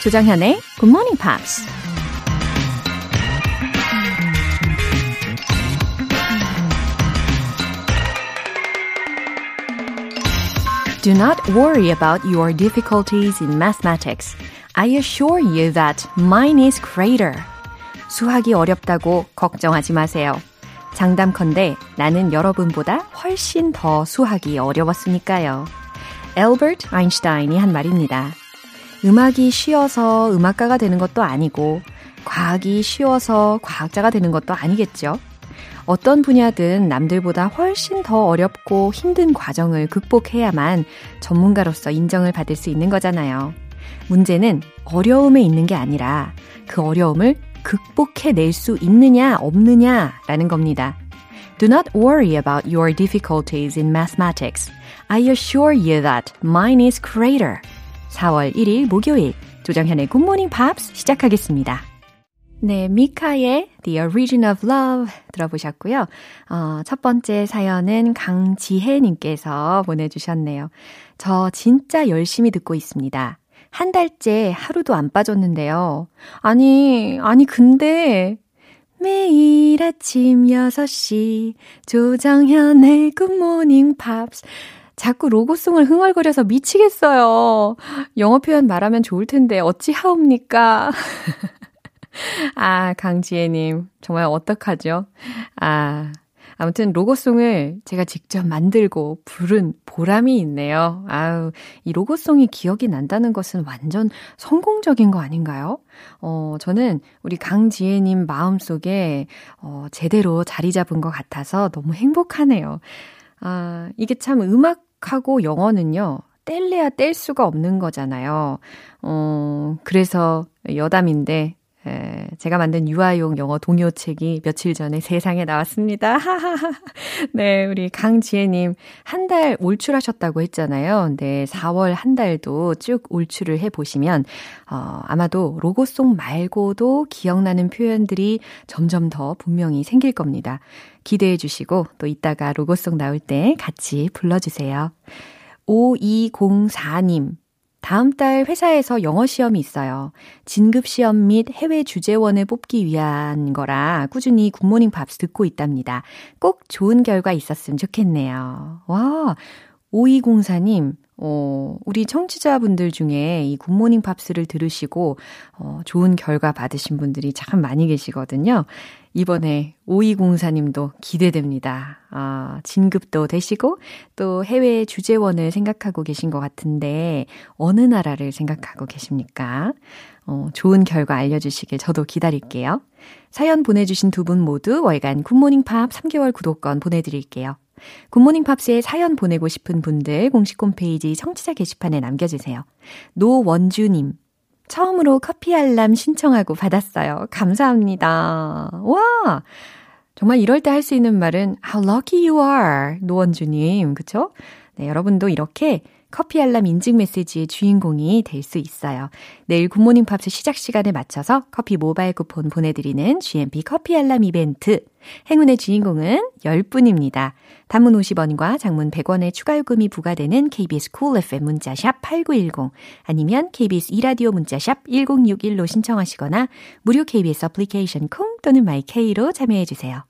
조정현의 Good Morning Pops. Do not worry about your difficulties in mathematics. I assure you that mine is greater. 수학이 어렵다고 걱정하지 마세요. 장담컨대 나는 여러분보다 훨씬 더 수학이 어려웠으니까요. 엘버트 아인슈타인이 한 말입니다. 음악이 쉬워서 음악가가 되는 것도 아니고 과학이 쉬워서 과학자가 되는 것도 아니겠죠. 어떤 분야든 남들보다 훨씬 더 어렵고 힘든 과정을 극복해야만 전문가로서 인정을 받을 수 있는 거잖아요. 문제는 어려움에 있는 게 아니라 그 어려움을 극복해낼 수 있느냐 없느냐라는 겁니다. Do not worry about your difficulties in mathematics. I assure you that mine is greater. 4월 1일 목요일 조정현의 Morning Pops 시작하겠습니다. 네, 미카의 The Origin of Love 들어보셨고요. 어, 첫 번째 사연은 강지혜님께서 보내주셨네요. 저 진짜 열심히 듣고 있습니다. 한 달째 하루도 안 빠졌는데요. 아니, 아니, 근데 매일 아침 6시 조정현의 굿모닝 팝스 자꾸 로고송을 흥얼거려서 미치겠어요. 영어 표현 말하면 좋을 텐데 어찌 하옵니까? 아, 강지혜님, 정말 어떡하죠? 아, 아무튼 로고송을 제가 직접 만들고 부른 보람이 있네요. 아우, 이 로고송이 기억이 난다는 것은 완전 성공적인 거 아닌가요? 어, 저는 우리 강지혜님 마음속에 어, 제대로 자리 잡은 것 같아서 너무 행복하네요. 아, 이게 참 음악 하고 영어는요, 뗄래야 뗄 수가 없는 거잖아요. 어, 그래서 여담인데, 에, 제가 만든 유아용 영어 동요책이 며칠 전에 세상에 나왔습니다. 네, 우리 강지혜님 한 달 올출하셨다고 했잖아요. 네, 4월 한 달도 쭉 올출을 해보시면, 어, 아마도 로고송 말고도 기억나는 표현들이 점점 더 분명히 생길 겁니다. 기대해 주시고, 또 이따가 로고송 나올 때 같이 불러주세요. 5204님, 다음 달 회사에서 영어 시험이 있어요. 진급 시험 및 해외 주재원을 뽑기 위한 거라 꾸준히 굿모닝 팝스 듣고 있답니다. 꼭 좋은 결과 있었으면 좋겠네요. 와, 5204님, 어, 우리 청취자분들 중에 이 굿모닝 팝스를 들으시고, 어, 좋은 결과 받으신 분들이 참 많이 계시거든요. 이번에 5204님도 기대됩니다. 아, 진급도 되시고 또 해외 주재원을 생각하고 계신 것 같은데 어느 나라를 생각하고 계십니까? 어, 좋은 결과 알려주시길 저도 기다릴게요. 사연 보내주신 두 분 모두 월간 굿모닝 팝 3개월 구독권 보내드릴게요. 굿모닝 팝스에 사연 보내고 싶은 분들 공식 홈페이지 청취자 게시판에 남겨주세요. 노원주님, 처음으로 커피 알람 신청하고 받았어요. 감사합니다. 와! 정말 이럴 때 할 수 있는 말은 How lucky you are, 노원주님. 그쵸? 네, 여러분도 이렇게 커피 알람 인증 메시지의 주인공이 될 수 있어요. 내일 굿모닝 팝스 시작 시간에 맞춰서 커피 모바일 쿠폰 보내드리는 GMP 커피 알람 이벤트. 행운의 주인공은 10분입니다. 단문 50원과 장문 100원의 추가 요금이 부과되는 KBS Cool FM 문자샵 8910 아니면 KBS 이라디오 문자샵 1061로 신청하시거나 무료 KBS 애플리케이션 콩 또는 마이케이로 참여해 주세요.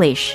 English.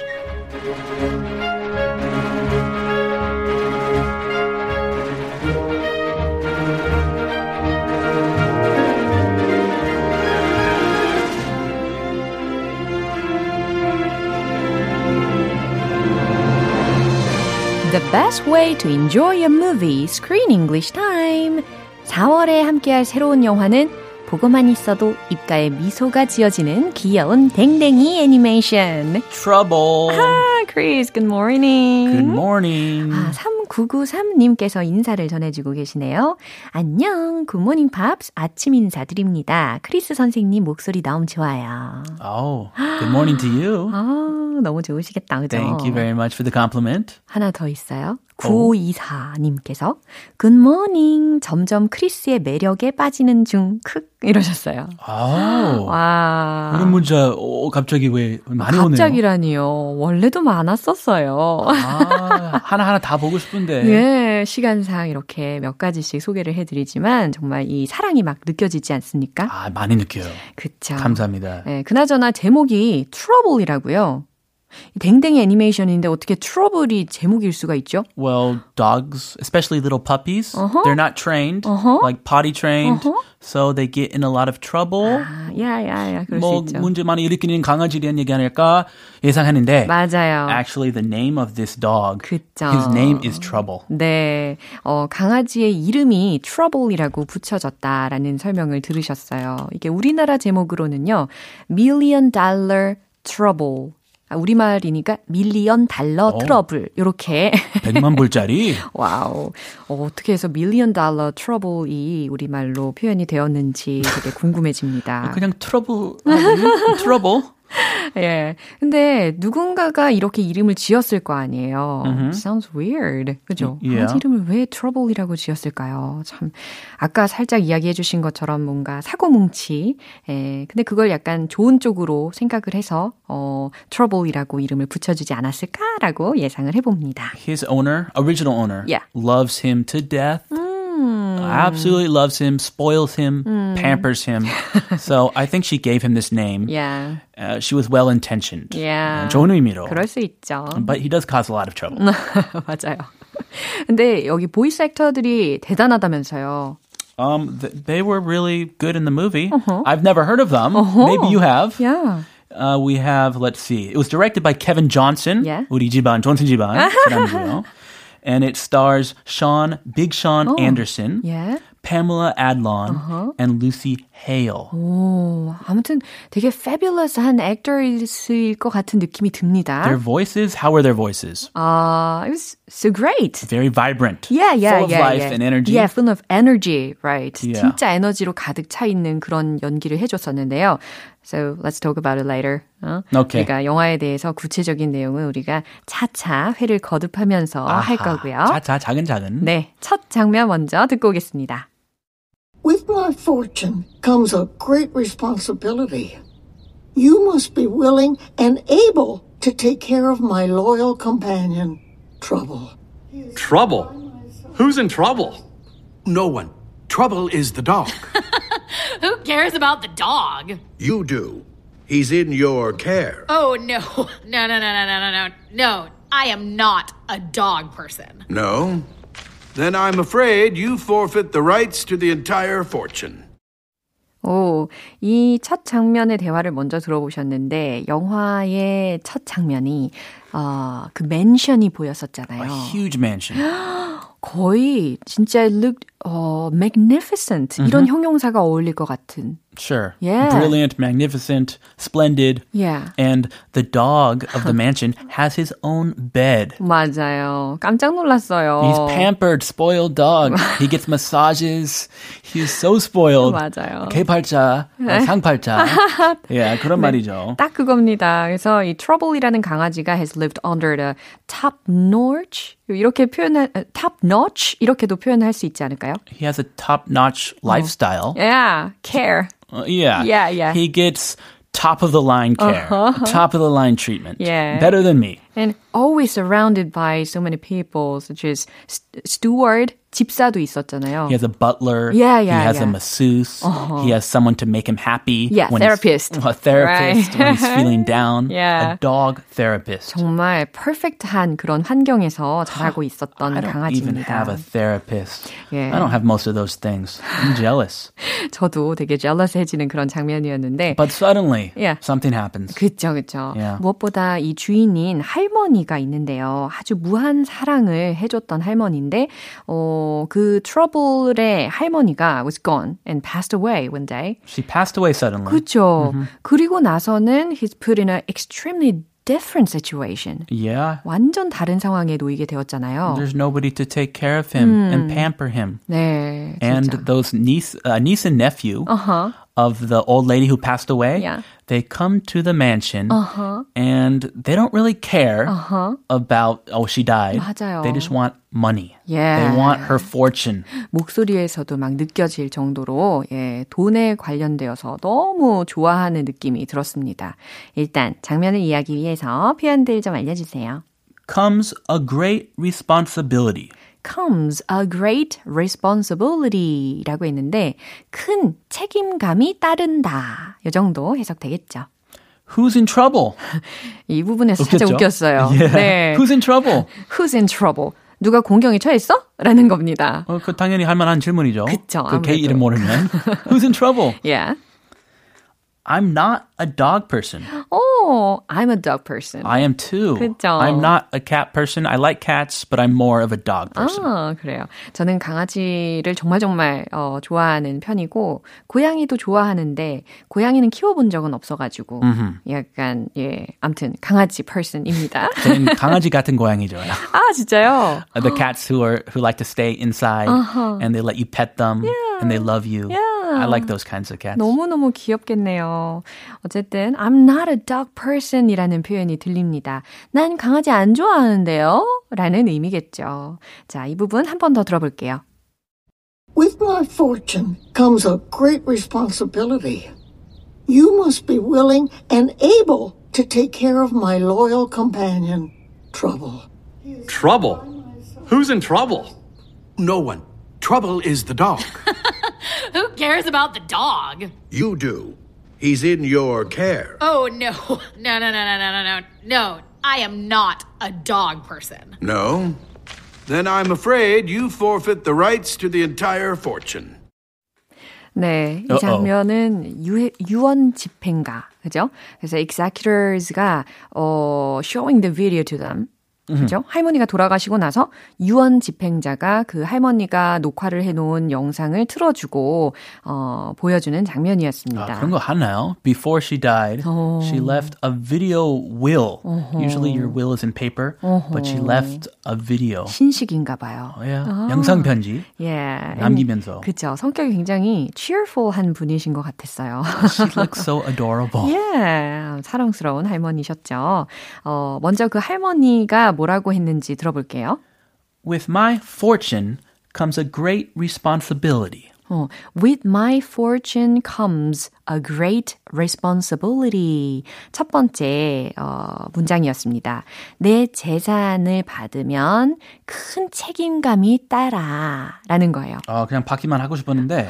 The best way to enjoy a movie, Screen English Time. 4월에 함께할 새로운 영화는 보고만 있어도 입가에 미소가 지어지는 귀여운 댕댕이 애니메이션. Trouble. 아, Chris, good morning. Good morning. 아, 3993님께서 인사를 전해주고 계시네요. 안녕, 굿모닝 팝스 아침 인사드립니다. 크리스 선생님 목소리 너무 좋아요. Oh, good morning to you. 아, 너무 좋으시겠다, 그죠? Thank you very much for the compliment. 하나 더 있어요. 9524님께서 good morning 점점 크리스의 매력에 빠지는 중 크 이러셨어요. Oh. 와. 이런 문자 어, 갑자기 왜 많이 오네요? 갑자기라니요. 원래도 많았었어요. 아, 하나하나 다 보고 싶은데. 예, 시간상 이렇게 몇 가지씩 소개를 해 드리지만 정말 이 사랑이 막 느껴지지 않습니까? 아, 많이 느껴요. 그쵸. 감사합니다. 예, 그나저나 제목이 트러블이라고요. 댕댕이 애니메이션인데 어떻게 트러블이 제목일 수가 있죠? Well, dogs, especially little puppies, Uh-huh. they're not trained, Uh-huh. like potty trained, Uh-huh. so they get in a lot of trouble. 아, 야야야 그럴 뭐 수 있죠. 문제 많이 일으키는 강아지에 대한 얘기 아닐까 예상하는데 맞아요. actually the name of this dog 그쵸. his name is trouble. 네, 어, 강아지의 이름이 트러블이라고 붙여졌다라는 설명을 들으셨어요. 이게 우리나라 제목으로는요, Million Dollar Trouble. 아, 우리말이니까 Million Dollar 오. 트러블. 요렇게. 100만 불짜리 wow. 어, 어떻게 해서 Million Dollar Trouble이 우리말로 표현이 되었는지 되게 궁금해집니다. 그냥 트러블 트러블 예. 근데 누군가가 이렇게 이름을 지었을 거 아니에요. Sounds weird. 그죠? Yeah. 강아지 이름을 왜 트러블이라고 지었을까요? 참. 아까 살짝 이야기해 주신 것처럼 뭔가 사고뭉치. 예. 근데 그걸 약간 좋은 쪽으로 생각을 해서, 어, 트러블이라고 이름을 붙여 주지 않았을까라고 예상을 해 봅니다. his owner original owner Yeah. loves him to death 음. absolutely loves him spoils him pampers him so I think she gave him this name Yeah. uh, she was well intentioned Yeah. 좋은 의미로 그럴 수 있죠. but he does cause a lot of trouble 맞아요. 근데 여기 보이스 액터들이 대단하다면서요. Um, th- they were really good in the movie. I've never heard of them. Maybe you have. Yeah. Uh, we have. Let's see. It was directed by Kevin Johnson. Yeah. 우리 집안 존슨 집안 사람이고요. And it stars Sean, Big Sean Anderson, Yeah. Pamela Adlon, and Lucy Hale. 오, 아무튼 되게 fabulous한 actors일 것 같은 느낌이 듭니다. Their voices. How were their voices? Uh, it was so great. Very vibrant. Yeah, yeah, Full of yeah, life yeah. and energy. Yeah, full of energy, right. Yeah. 진짜 에너지로 가득 차 있는 그런 연기를 해줬었는데요. So let's talk about it later. 어? Okay. 그러니까 영화에 대해서 구체적인 내용은 우리가 차차 회를 거듭하면서 할 거고요. 자자 작은 작은. 네, 첫 장면 먼저 듣고 오겠습니다. With my fortune comes a great responsibility. You must be willing and able to take care of my loyal companion, Trouble. Trouble? Who's in trouble? No one. Trouble is the dog. Who cares about the dog? you do. He's in your care. Oh no. No, no, no, no, no, no, no. No, I am not a dog person. No? Then I'm afraid you forfeit the rights to the entire fortune. 오, 이 첫 장면의 대화를 먼저 들어보셨는데, 영화의 첫 장면이, 어, 그 맨션이 보였었잖아요. A huge mansion. 거의 진짜 it looked, 어, magnificent. 이런 형용사가 어울릴 것 같은. Sure. Yeah. Brilliant, magnificent, splendid. Yeah. And the dog of the mansion has his own bed. 맞아요. 깜짝 놀랐어요. He's pampered, spoiled dog. He gets massages. He's so spoiled. 맞아요. 개팔자, 어, 상팔자. 예, 그런 말이죠. 딱 그겁니다. 그래서 이 Trouble이라는 강아지가 has lived under the top notch 이렇게 표현할 top notch 이렇게도 표현할 수 있지 않을까요? He has a top-notch lifestyle. Yeah, care. Uh, yeah. Yeah, yeah. He gets top of the line care, top of the line treatment. Yeah. Better than me And always surrounded by so many people such as st- steward, 집사도 있었잖아요. He has a butler. Yeah, yeah, He has yeah. a masseuse. He has someone to make him happy. Yeah, when he's- therapist. A therapist Right. when he's feeling down. Yeah. A dog therapist. 정말 퍼펙트한 그런 환경에서 자라고 I 있었던 don't even have a 강아지입니다. therapist. Yeah. I don't have most of those things. I'm jealous. 저도 되게 jealous해지는 그런 장면이었는데 But suddenly, Yeah. something happens. 그쵸, 그쵸. Yeah. 무엇보다 이 주인인 할 머니가 있는데요. 아주 무한 사랑을 해줬던 할머니인데, 어, 그 트러블의 할머니가 was gone and passed away one day. She passed away suddenly. 그렇죠. 그리고 나서는 he's put in an extremely different situation. Yeah. 완전 다른 상황에 놓이게 되었잖아요. There's nobody to take care of him and pamper him. 네, And 진짜. those niece, uh, niece and nephew Uh-huh. of the old lady who passed away, Yeah. they come to the mansion Uh-huh. and they don't really care about, oh, she died. 맞아요. They just want money. Yeah. They want her fortune. 목소리에서도 막 느껴질 정도로 예, 돈에 관련되어서 너무 좋아하는 느낌이 들었습니다. 일단 장면을 이해하기 위해서 표현들 좀 알려주세요. Comes a great responsibility. Comes a great responsibility 라고 했는데 큰 책임감이 따른다. 이 정도 해석되겠죠. Who's in trouble? 이 부분에서 살짝 웃겼죠? 웃겼어요. Yeah. 네. Who's in trouble? Who's in trouble? 누가 공경에 처했어? 라는 겁니다. 어, 그 당연히 할 만한 질문이죠. 그쵸, 그개 아무래도. 이름 모르면. Who's in trouble? Yeah. I'm not a dog person. Oh, I'm a dog person. I am too. 그쵸. I'm not a cat person. I like cats, but I'm more of a dog person. 아, 그래요. 저는 강아지를 정말 정말 어, 좋아하는 편이고 고양이도 좋아하는데 고양이는 키워본 적은 없어가지고 약간 예, 아무튼 강아지 person입니다. 저는 강아지 같은 고양이죠. 아 진짜요? the cats who are who like to stay inside and they let you pet them and they love you. I like those kinds of cats. 너무 너무 귀엽겠네요. 어쨌든 I'm not a dog person이라는 표현이 들립니다. 난 강아지 안 좋아하는데요.라는 의미겠죠. 자, 이 부분 한 번 더 들어볼게요. With my fortune comes a great responsibility. You must be willing and able to take care of my loyal companion, Trouble. Trouble? Who's in trouble? No one. Trouble is the dog. Who cares about the dog? you do. He's in your care. Oh, no. No, no, no, no, no, no, no. No, I am not a dog person. No? Then I'm afraid you forfeit the rights to the entire fortune. 네, 이 Uh-oh. 장면은 유, 유언 집행가, 그죠? 그래서 executors가 어, showing the video to them. 그죠? 할머니가 돌아가시고 나서 유언 집행자가 그 할머니가 녹화를 해놓은 영상을 틀어주고 어, 보여주는 장면이었습니다. 아, 그런 거 하나요? Before she died, she left a video will. Usually your will is in paper, but she left a video. 신식인가 봐요. 어, yeah. 영상 편지 예. 남기면서. 그쵸. 성격이 굉장히 cheerful한 분이신 것 같았어요. She looks so adorable. 예, 사랑스러운 할머니셨죠. 어, 먼저 그 할머니가 뭐라고 했는지 들어볼게요. With my fortune comes a great responsibility. 어, With my fortune comes a great responsibility. 첫 번째 어, 문장이었습니다. 내 재산을 받으면 큰 책임감이 따라 라는 거예요. 어, 그냥 받기만 하고 싶었는데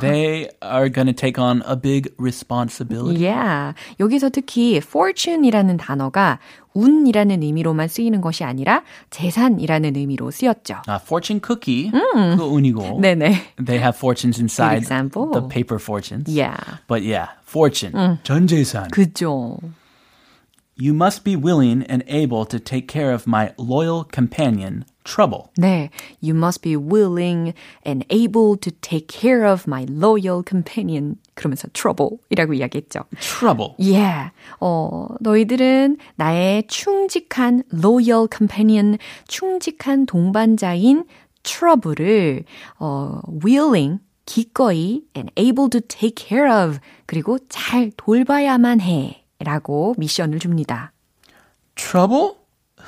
they are to take on a big responsibility. Yeah. 여기서 특히 fortune이라는 단어가 운이라는 의미로만 쓰이는 것이 아니라 재산이라는 의미로 쓰였죠. 아, fortune cookie 그거 운이고 네네. they have fortunes inside example. the paper fortunes. Yeah. But yeah, fortune, 전 재산. 그죠. You must be willing and able to take care of my loyal companion, Trouble. 네. You must be willing and able to take care of my loyal companion. 그러면서 trouble이라고 이야기했죠. Trouble. Yeah. 어, 너희들은 나의 충직한 loyal companion, 충직한 동반자인 trouble을 어, willing 기꺼이 and able to take care of 그리고 잘 돌봐야만 해 라고 미션을 줍니다. Trouble?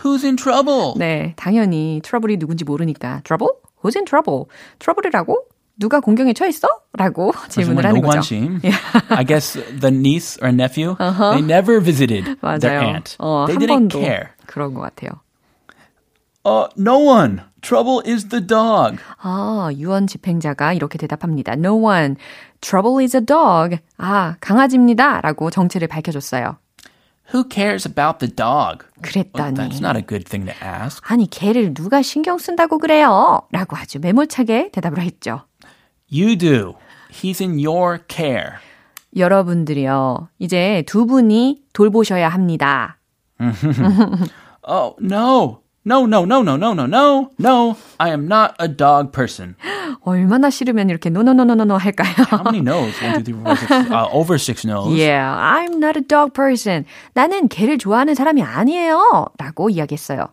Who's in trouble? 네, 당연히 트러블이 누군지 모르니까 trouble? Who's in trouble? 트러블이라고? 누가 공경에 처했어? 라고 질문을 하는 거죠. 노관심. I guess the niece or nephew, they never visited their 맞아요. aunt. 어, they 한 didn't 번도 care. 그런 것 같아요. Uh, no one. Trouble is the dog. 아, 유언 집행자가 이렇게 대답합니다. No one. Trouble is a dog. 아, 강아지입니다. 라고 정체를 밝혀줬어요. Who cares about the dog? Well, 그랬더니. that's not a good thing to ask. 아니, 개를 누가 신경 쓴다고 그래요? 라고 아주 매몰차게 대답을 했죠. You do. He's in your care. 여러분들이요. 이제 두 분이 돌보셔야 합니다. Oh, no. No, no, no, no, no, no, no, no. I am not a dog person. 얼마나 싫으면 이렇게 노노노노노 할까요? How many no's? One, two, three, four, five, six, uh, over six no's. Yeah, I'm not a dog person. 나는 개를 좋아하는 사람이 아니에요. 라고 이야기했어요.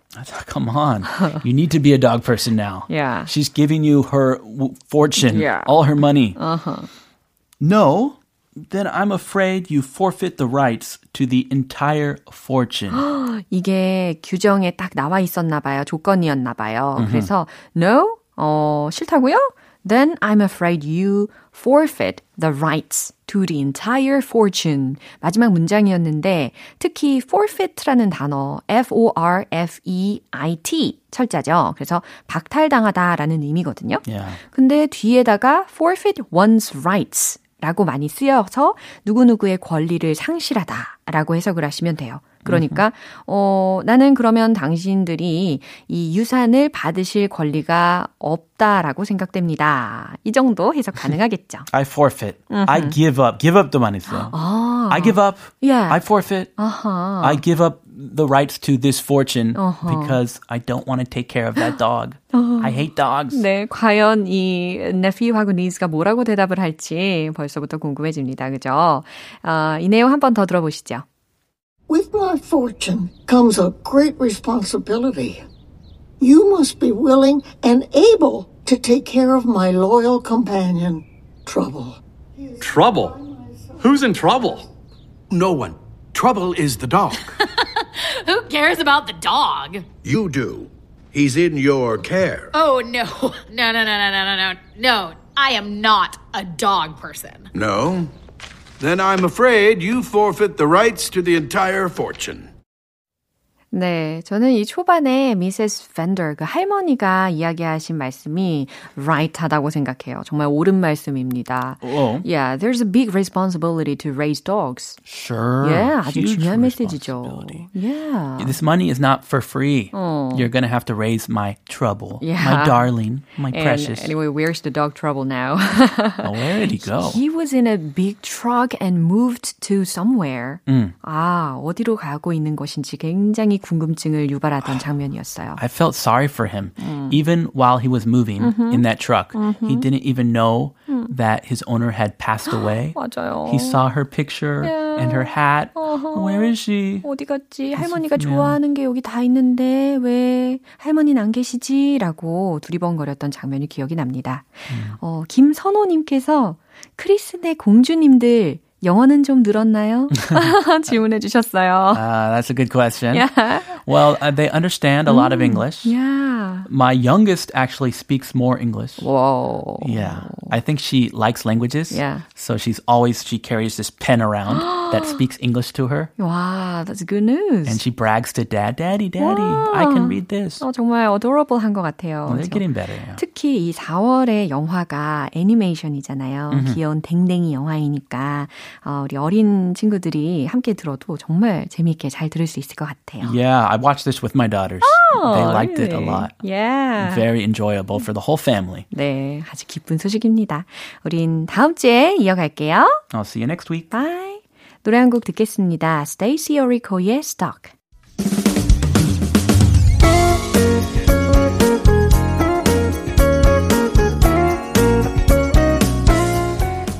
Come on. You need to be a dog person now. Yeah. She's giving you her w- fortune, Yeah. all her money. Uh-huh. No, then I'm afraid you forfeit the rights to the entire fortune. 이게 규정에 딱 나와 있었나 봐요. 조건이었나 봐요. 그래서 no, 어, 싫다고요? Then I'm afraid you forfeit the rights to the entire fortune. 마지막 문장이었는데 특히 forfeit라는 단어 F-O-R-F-E-I-T 철자죠. 그래서 박탈당하다라는 의미거든요. yeah. 근데 뒤에다가 forfeit one's rights 라고 많이 쓰여서 누구누구의 권리를 상실하다 라고 해석을 하시면 돼요. 그러니까 어 나는 그러면 당신들이 이 유산을 받으실 권리가 없다라고 생각됩니다. 이 정도 해석 가능하겠죠. I forfeit. I give up. Give up 도 많이 써. 아, I give up. Yeah. I forfeit. 아하. I give up the rights to this fortune because I don't want to take care of that dog. I hate dogs. 네, 과연 이 nephew하고 niece가 뭐라고 대답을 할지 벌써부터 궁금해집니다. 그죠? 어, 이 내용 한 번 더 들어보시죠. With my fortune comes a great responsibility. You must be willing and able to take care of my loyal companion, Trouble. Trouble? Who's in trouble? No one. Trouble is the dog. Who cares about the dog? you do. He's in your care. Oh, no. No, no, no, no, no, no, no. No, I am not a dog person. No? Then I'm afraid you forfeit the rights to the entire fortune. 네, 저는 이 초반에 미세스 팬더, 그 할머니가 이야기하신 말씀이 right하다고 생각해요. 정말 옳은 말씀입니다. Oh. Yeah, there's a big responsibility to raise dogs. Sure. Yeah, 아주 Huge 중요한 메시지죠. Yeah. This money is not for free. You're going to have to raise my trouble. Yeah. My darling. My And precious. anyway, where's the dog trouble now? Oh, where did he go? He was in a big truck and moved to somewhere. 아, 어디로 가고 있는 것인지 굉장히 궁금증을 유발하던 장면이었어요. I felt sorry for him. Even while he was moving in that truck, he didn't even know that his owner had passed away. 맞아요. He saw her picture and her hat. Where is she? 어디 갔지? 할머니가 좋아하는 게 여기 다 있는데 왜 할머니는 안 계시지? 라고 두리번거렸던 장면이 기억이 납니다. 어, 김선호님께서 크리스네 공주님들 영어는 좀 늘었나요? 질문해 주셨어요. Uh, that's a good question. Yeah. Well, uh, they understand a lot of English. Yeah. My youngest actually speaks more English. Whoa. Yeah. I think she likes languages. Yeah. So she's always, she carries this pen around that speaks English to her. 와, that's good news. And she brags to dad, Daddy, Daddy, I can read this. 어, 정말 adorable한 것 같아요. They're 그죠? getting better. Yeah. 특히 이 4월의 영화가 애니메이션이잖아요. 귀여운 댕댕이 영화이니까 어, 우리 어린 친구들이 함께 들어도 정말 재미있게 잘 들을 수 있을 것 같아요. Yeah, I watched this with my daughters. they liked it a really? lot. Yeah. Very enjoyable for the whole family. 네, 아주 기쁜 소식입니다. 우린 다음 주에 이어갈게요. I'll see you next week. 바이. 노래 한 곡 듣겠습니다. Stacy Orico의 Stuck.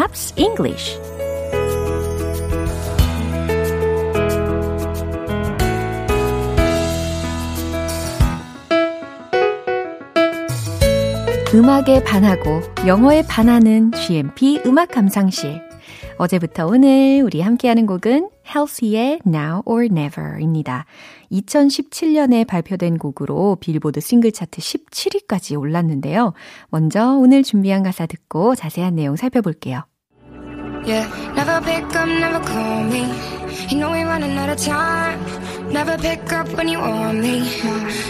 Pops English 음악에 반하고 영어에 반하는 GMP 음악 감상실 어제부터 오늘 우리 함께하는 곡은 Halsey의 Now or Never입니다. 2017년에 발표된 곡으로 빌보드 싱글 차트 17위까지 올랐는데요. 먼저 오늘 준비한 가사 듣고 자세한 내용 살펴볼게요. Yeah, never pick up, never call me. You know we're running out of time. Never pick up when you want me.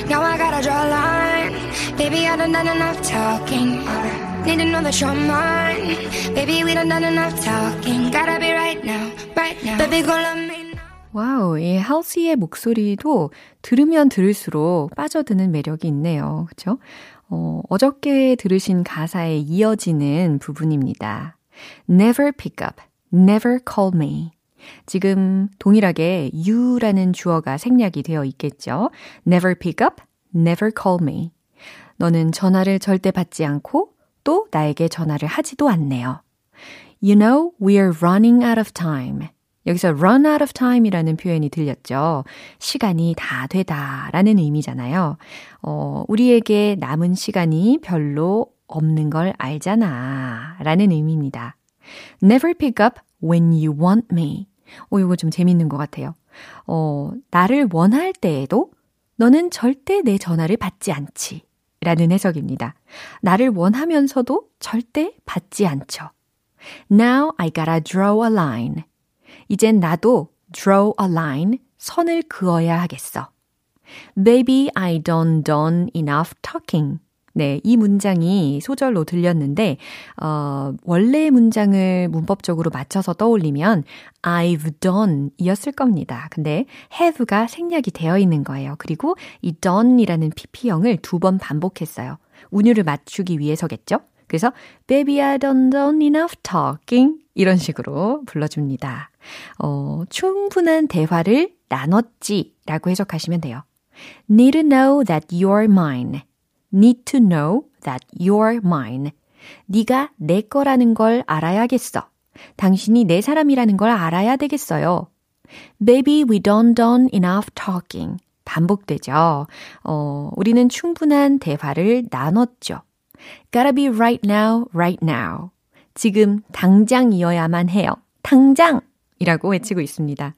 Now I gotta draw a line. Baby, I done done enough talking. Need to know that you're mine. Baby, we done done enough talking. Gotta be right now, right now. Baby, go love me. 와우, 이 halsey의 목소리도 들으면 들을수록 빠져드는 매력이 있네요. 그쵸? 어, 어저께 들으신 가사에 이어지는 부분입니다. Never pick up, never call me. 지금 동일하게 you라는 주어가 생략이 되어 있겠죠. Never pick up, never call me. 너는 전화를 절대 받지 않고 또 나에게 전화를 하지도 않네요. You know, we're running out of time. 여기서 run out of time이라는 표현이 들렸죠. 시간이 다 되다 라는 의미잖아요. 어, 우리에게 남은 시간이 별로 없는 걸 알잖아 라는 의미입니다. Never pick up when you want me. 오, 이거 좀 재밌는 것 같아요. 어, 나를 원할 때에도 너는 절대 내 전화를 받지 않지. 라는 해석입니다. 나를 원하면서도 절대 받지 않죠. Now I gotta draw a line. 이젠 나도 draw a line, 선을 그어야 하겠어. Baby, I don't done enough talking. 네, 이 문장이 소절로 들렸는데, 어, 원래 문장을 문법적으로 맞춰서 떠올리면 I've done 이었을 겁니다. 근데 have가 생략이 되어 있는 거예요. 그리고 이 done이라는 pp형을 두 번 반복했어요. 운율을 맞추기 위해서겠죠? 그래서 Baby, I don't done enough talking 이런 식으로 불러줍니다. 어, 충분한 대화를 나눴지 라고 해석하시면 돼요. Need to know that you're mine. Need to know that you're mine. 네가 내 거라는 걸 알아야겠어. 당신이 내 사람이라는 걸 알아야 되겠어요. Baby, we don't done enough talking. 반복되죠. 어, 우리는 충분한 대화를 나눴죠. Gotta be right now, right now. 지금 당장이어야만 해요. 당장! 이라고 외치고 있습니다.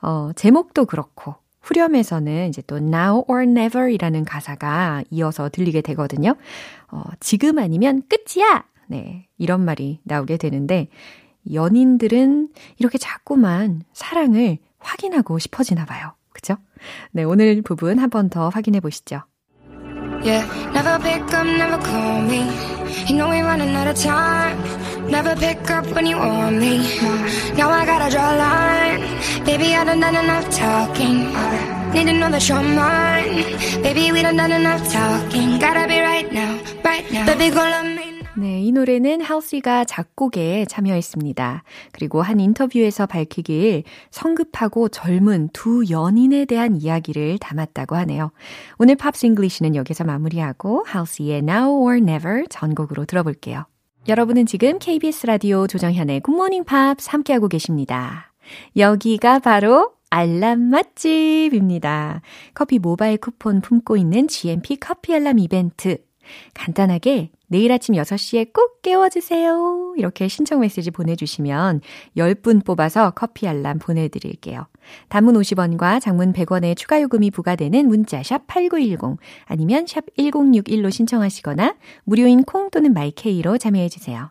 어, 제목도 그렇고, 후렴에서는 이제 또 now or never 이라는 가사가 이어서 들리게 되거든요. 어, 지금 아니면 끝이야! 네, 이런 말이 나오게 되는데, 연인들은 이렇게 자꾸만 사랑을 확인하고 싶어지나 봐요. 그죠? 네, 오늘 부분 한 번 더 확인해 보시죠. Yeah, never pick up, never call me. You know we're running out of time. Never pick up when you want me. Now I gotta draw a line. Baby, I done done enough talking. Need to know that you're mine. Baby, we done done enough talking. Gotta be right now, right now. Baby, go love me. 네, 이 노래는 halsey가 작곡에 참여했습니다. 그리고 한 인터뷰에서 밝히길 성급하고 젊은 두 연인에 대한 이야기를 담았다고 하네요. 오늘 Pops English는 여기서 마무리하고 Halsey의 Now or Never 전곡으로 들어볼게요. 여러분은 지금 KBS 라디오 조정현의 굿모닝 팝스 함께하고 계십니다. 여기가 바로 알람 맛집입니다. 커피 모바일 쿠폰 품고 있는 GMP 커피 알람 이벤트. 간단하게 내일 아침 6시에 꼭 깨워주세요. 이렇게 신청 메시지 보내주시면 10분 뽑아서 커피 알람 보내드릴게요. 단문 50원과 장문 100원의 추가 요금이 부과되는 문자 샵 8910 아니면 샵 1061로 신청하시거나 무료인 콩 또는 My K로 참여해 주세요.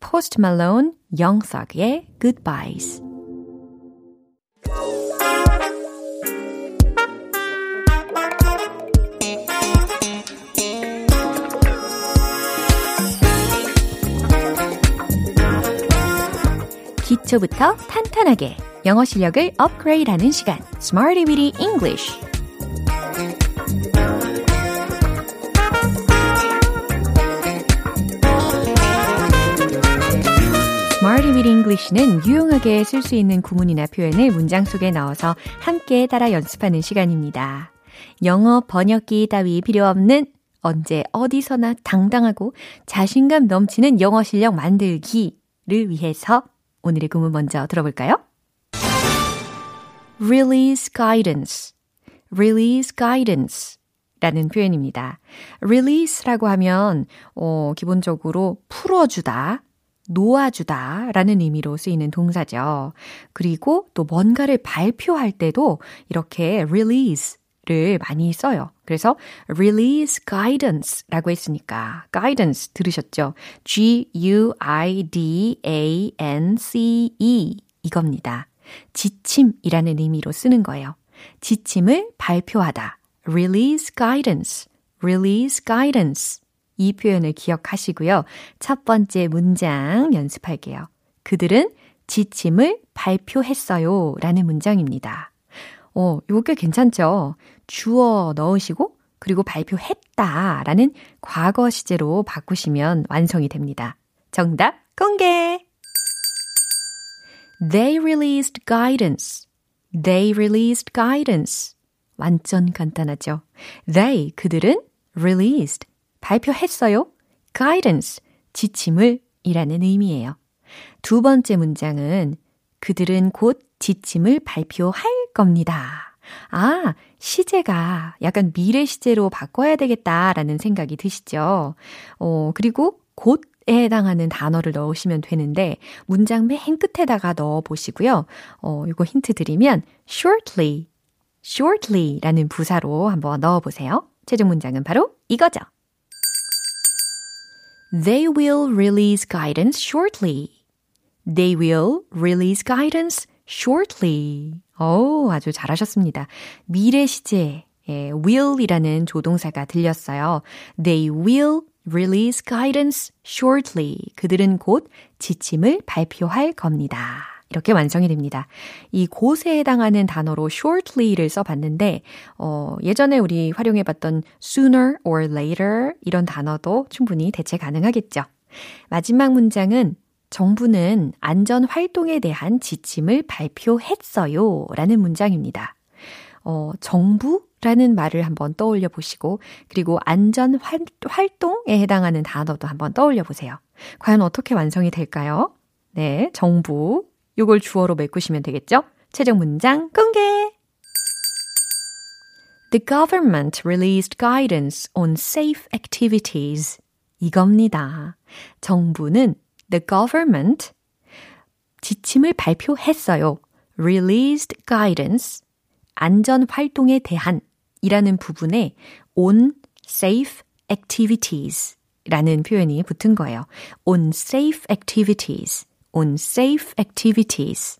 Post Malone, Young Thug의 Goodbyes 기초부터 탄탄하게 영어 실력을 업그레이드하는 시간 Smarty Weedy English Smarty Weedy English는 유용하게 쓸 수 있는 구문이나 표현을 문장 속에 넣어서 함께 따라 연습하는 시간입니다. 영어 번역기 따위 필요 없는 언제 어디서나 당당하고 자신감 넘치는 영어 실력 만들기를 위해서 오늘의 구문 먼저 들어볼까요? Release guidance, release guidance 라는 표현입니다. release라고 하면, 어, 기본적으로 풀어주다, 놓아주다 라는 의미로 쓰이는 동사죠. 그리고 또 뭔가를 발표할 때도 이렇게 release 를 많이 써요. 그래서 release guidance 라고 했으니까 guidance 들으셨죠? G-U-I-D-A-N-C-E 이겁니다. 지침이라는 의미로 쓰는 거예요. 지침을 발표하다. release guidance, release guidance. 이 표현을 기억하시고요. 첫 번째 문장 연습할게요. 그들은 지침을 발표했어요. 라는 문장입니다. 어, 요게 괜찮죠? 주어 넣으시고, 그리고 발표했다. 라는 과거 시제로 바꾸시면 완성이 됩니다. 정답 공개! They released guidance. They released guidance. 완전 간단하죠. They, 그들은 released, 발표했어요. guidance, 지침을 이라는 의미예요. 두 번째 문장은 그들은 곧 지침을 발표할 겁니다. 아, 시제가 약간 미래 시제로 바꿔야 되겠다라는 생각이 드시죠? 어, 그리고 곧에 해당하는 단어를 넣으시면 되는데 문장 맨 끝에다가 넣어 보시고요. 어, 이거 힌트 드리면 shortly, shortly라는 부사로 한번 넣어 보세요. 최종 문장은 바로 이거죠. They will release guidance shortly. They will release guidance shortly. 오, 아주 잘하셨습니다. 미래 시제, 예, will이라는 조동사가 들렸어요. They will release guidance shortly. 그들은 곧 지침을 발표할 겁니다. 이렇게 완성이 됩니다. 이 곳에 해당하는 단어로 shortly를 써봤는데, 어, 예전에 우리 활용해봤던 sooner or later 이런 단어도 충분히 대체 가능하겠죠. 마지막 문장은 정부는 안전 활동에 대한 지침을 발표했어요. 라는 문장입니다. 어, 정부 라는 말을 한번 떠올려 보시고, 그리고 안전 활, 활동에 해당하는 단어도 한번 떠올려 보세요. 과연 어떻게 완성이 될까요? 네, 정부. 요걸 주어로 메꾸시면 되겠죠? 최종 문장 공개! The government released guidance on safe activities. 이겁니다. 정부는 the government 지침을 발표했어요. released guidance 안전 활동에 대한 이라는 부분에 on safe activities 라는 표현이 붙은 거예요. on safe activities, on safe activities.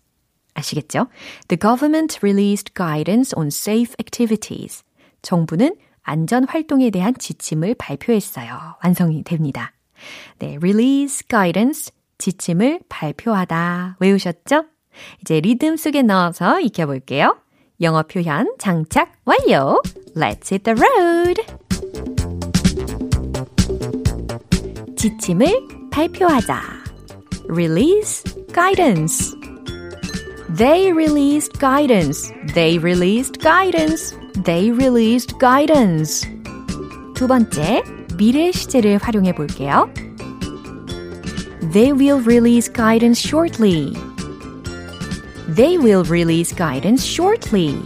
아시겠죠? The government released guidance on safe activities. 정부는 안전 활동에 대한 지침을 발표했어요. 완성이 됩니다. 네, release guidance, 지침을 발표하다. 외우셨죠? 이제 리듬 속에 넣어서 익혀 볼게요. 영어 표현 장착 완료. Let's hit the road. 지침을 발표하자. Release guidance. They released guidance. They released guidance. They released guidance. 두 번째, 미래 시제를 활용해 볼게요. They will release guidance shortly. They will release guidance shortly.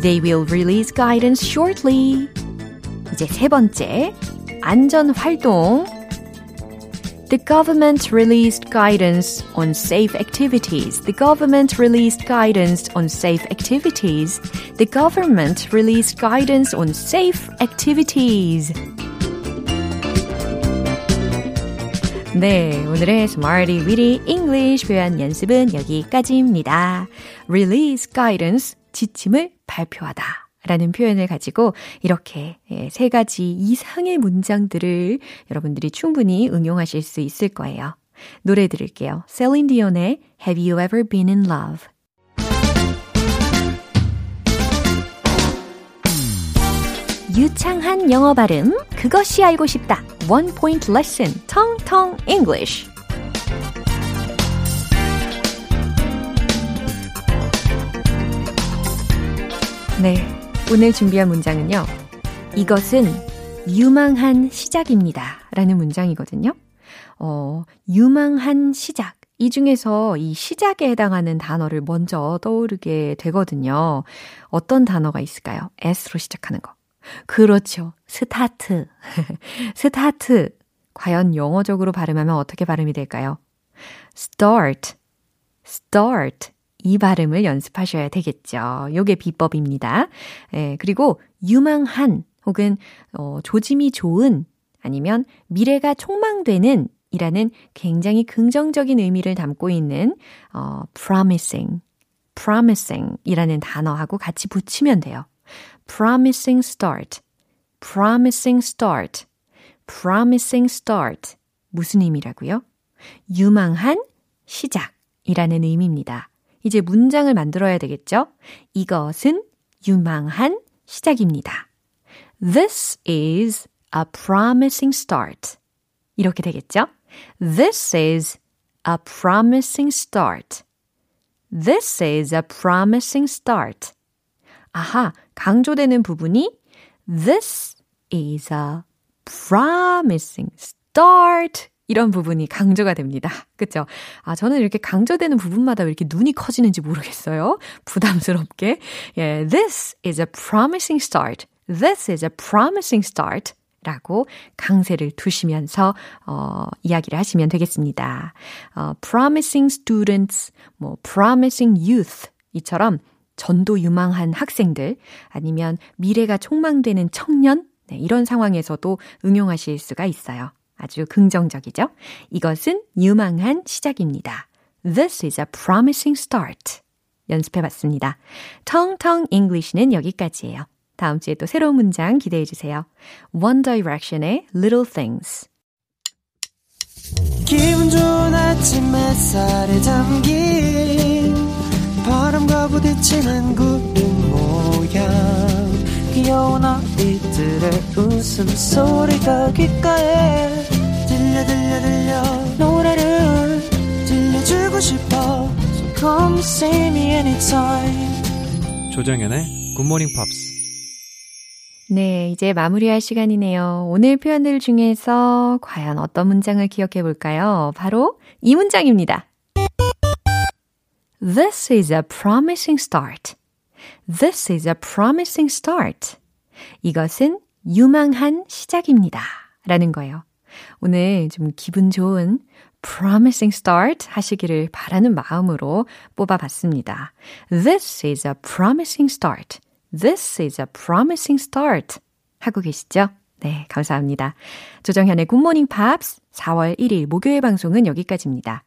They will release guidance shortly. 이제 세 번째, 안전 활동. The government released guidance on safe activities. The government released guidance on safe activities. The government released guidance on safe activities. 네, 오늘의 Smarty Weedy English 표현 연습은 여기까지입니다. Release guidance, 지침을 발표하다. 라는 표현을 가지고 이렇게 세 가지 이상의 문장들을 여러분들이 충분히 응용하실 수 있을 거예요. 노래 들을게요. Celine Dion의 Have You Ever Been in Love? 유창한 영어 발음, 그것이 알고 싶다. One Point Lesson, Tong Tong English. 네, 오늘 준비한 문장은요. 이것은 유망한 시작입니다. 라는 문장이거든요. 어, 유망한 시작. 이 중에서 이 시작에 해당하는 단어를 먼저 떠오르게 되거든요. 어떤 단어가 있을까요? S로 시작하는 거. 그렇죠. 스타트. 스타트. 과연 영어적으로 발음하면 어떻게 발음이 될까요? start. start. 이 발음을 연습하셔야 되겠죠. 요게 비법입니다. 예, 그리고 유망한 혹은 어, 조짐이 좋은 아니면 미래가 촉망되는 이라는 굉장히 긍정적인 의미를 담고 있는 어, promising, promising 이라는 단어하고 같이 붙이면 돼요. Promising start, promising start, promising start. 무슨 의미라고요? 유망한 시작이라는 의미입니다. 이제 문장을 만들어야 되겠죠? 이것은 유망한 시작입니다. This is a promising start. 이렇게 되겠죠? This is a promising start. This is a promising start. 아하, 강조되는 부분이 This is a promising start. 이런 부분이 강조가 됩니다. 그쵸? 아, 저는 이렇게 강조되는 부분마다 왜 이렇게 눈이 커지는지 모르겠어요. 부담스럽게. 예, this is a promising start. This is a promising start. 라고 강세를 두시면서 어, 이야기를 하시면 되겠습니다. 어, promising students, 뭐 promising youth 이처럼 전도 유망한 학생들 아니면 미래가 촉망되는 청년 네, 이런 상황에서도 응용하실 수가 있어요. 아주 긍정적이죠? 이것은 유망한 시작입니다. This is a promising start. 연습해 봤습니다. 텅텅 English는 여기까지예요. 다음 주에 또 새로운 문장 기대해 주세요. One Direction의 Little Things. 기분 좋은 아침 햇살에 담긴 바람과 부딪히는 구름 모양 귀여운 아이들의 웃음소리가 귓가에 들려 들려 들려 노래를 들려주고 싶어 So come see me anytime 조정연의 굿모닝 팝스 네, 이제 마무리할 시간이네요. 오늘 표현들 중에서 과연 어떤 문장을 기억해 볼까요? 바로 이 문장입니다. This is a promising start. This is a promising start. 이것은 유망한 시작입니다. 라는 거예요. 오늘 좀 기분 좋은 promising start 하시기를 바라는 마음으로 뽑아봤습니다. This is a promising start. This is a promising start. 하고 계시죠? 네, 감사합니다. 조정현의 굿모닝 팝스 4월 1일 목요일 방송은 여기까지입니다.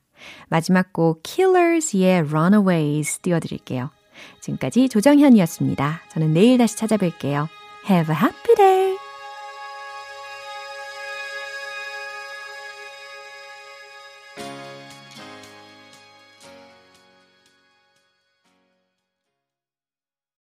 마지막 곡 Killers의 Runaways 띄워드릴게요. 지금까지 조정현이었습니다. 저는 내일 다시 찾아뵐게요. Have a happy day!